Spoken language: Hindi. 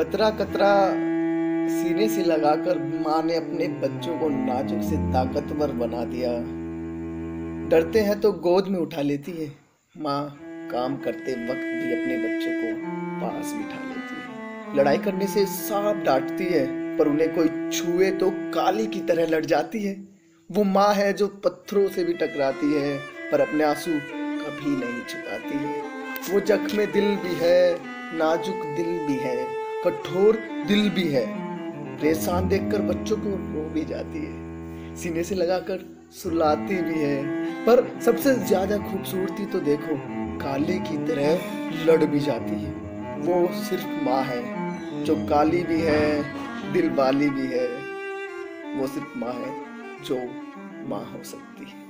कतरा कतरा सीने से लगाकर माँ ने अपने बच्चों को नाजुक से ताकतवर बना दिया। डरते हैं तो गोद में उठा लेती है। माँ काम करते वक्त भी अपने बच्चों को पास बिठा लेती है। लड़ाई करने से सांप डांटती है, पर उन्हें कोई छुए तो काली की तरह लड़ जाती है। वो माँ है जो पत्थरों से भी टकराती है, पर अपने आँसू कभी नहीं छुपाती है। वो जख्म दिल भी है, नाजुक दिल भी है। कठोर दिल भी है। परेशान देखकर बच्चों को रो भी जाती है। सीने से लगाकर सुलाती भी है। पर सबसे ज़्यादा खूबसूरती तो देखो, काले की तरह लड़ भी जाती है। वो सिर्फ़ माँ है, जो काली भी है, दिल वाली भी है। वो सिर्फ़ माँ है, जो माँ हो सकती है।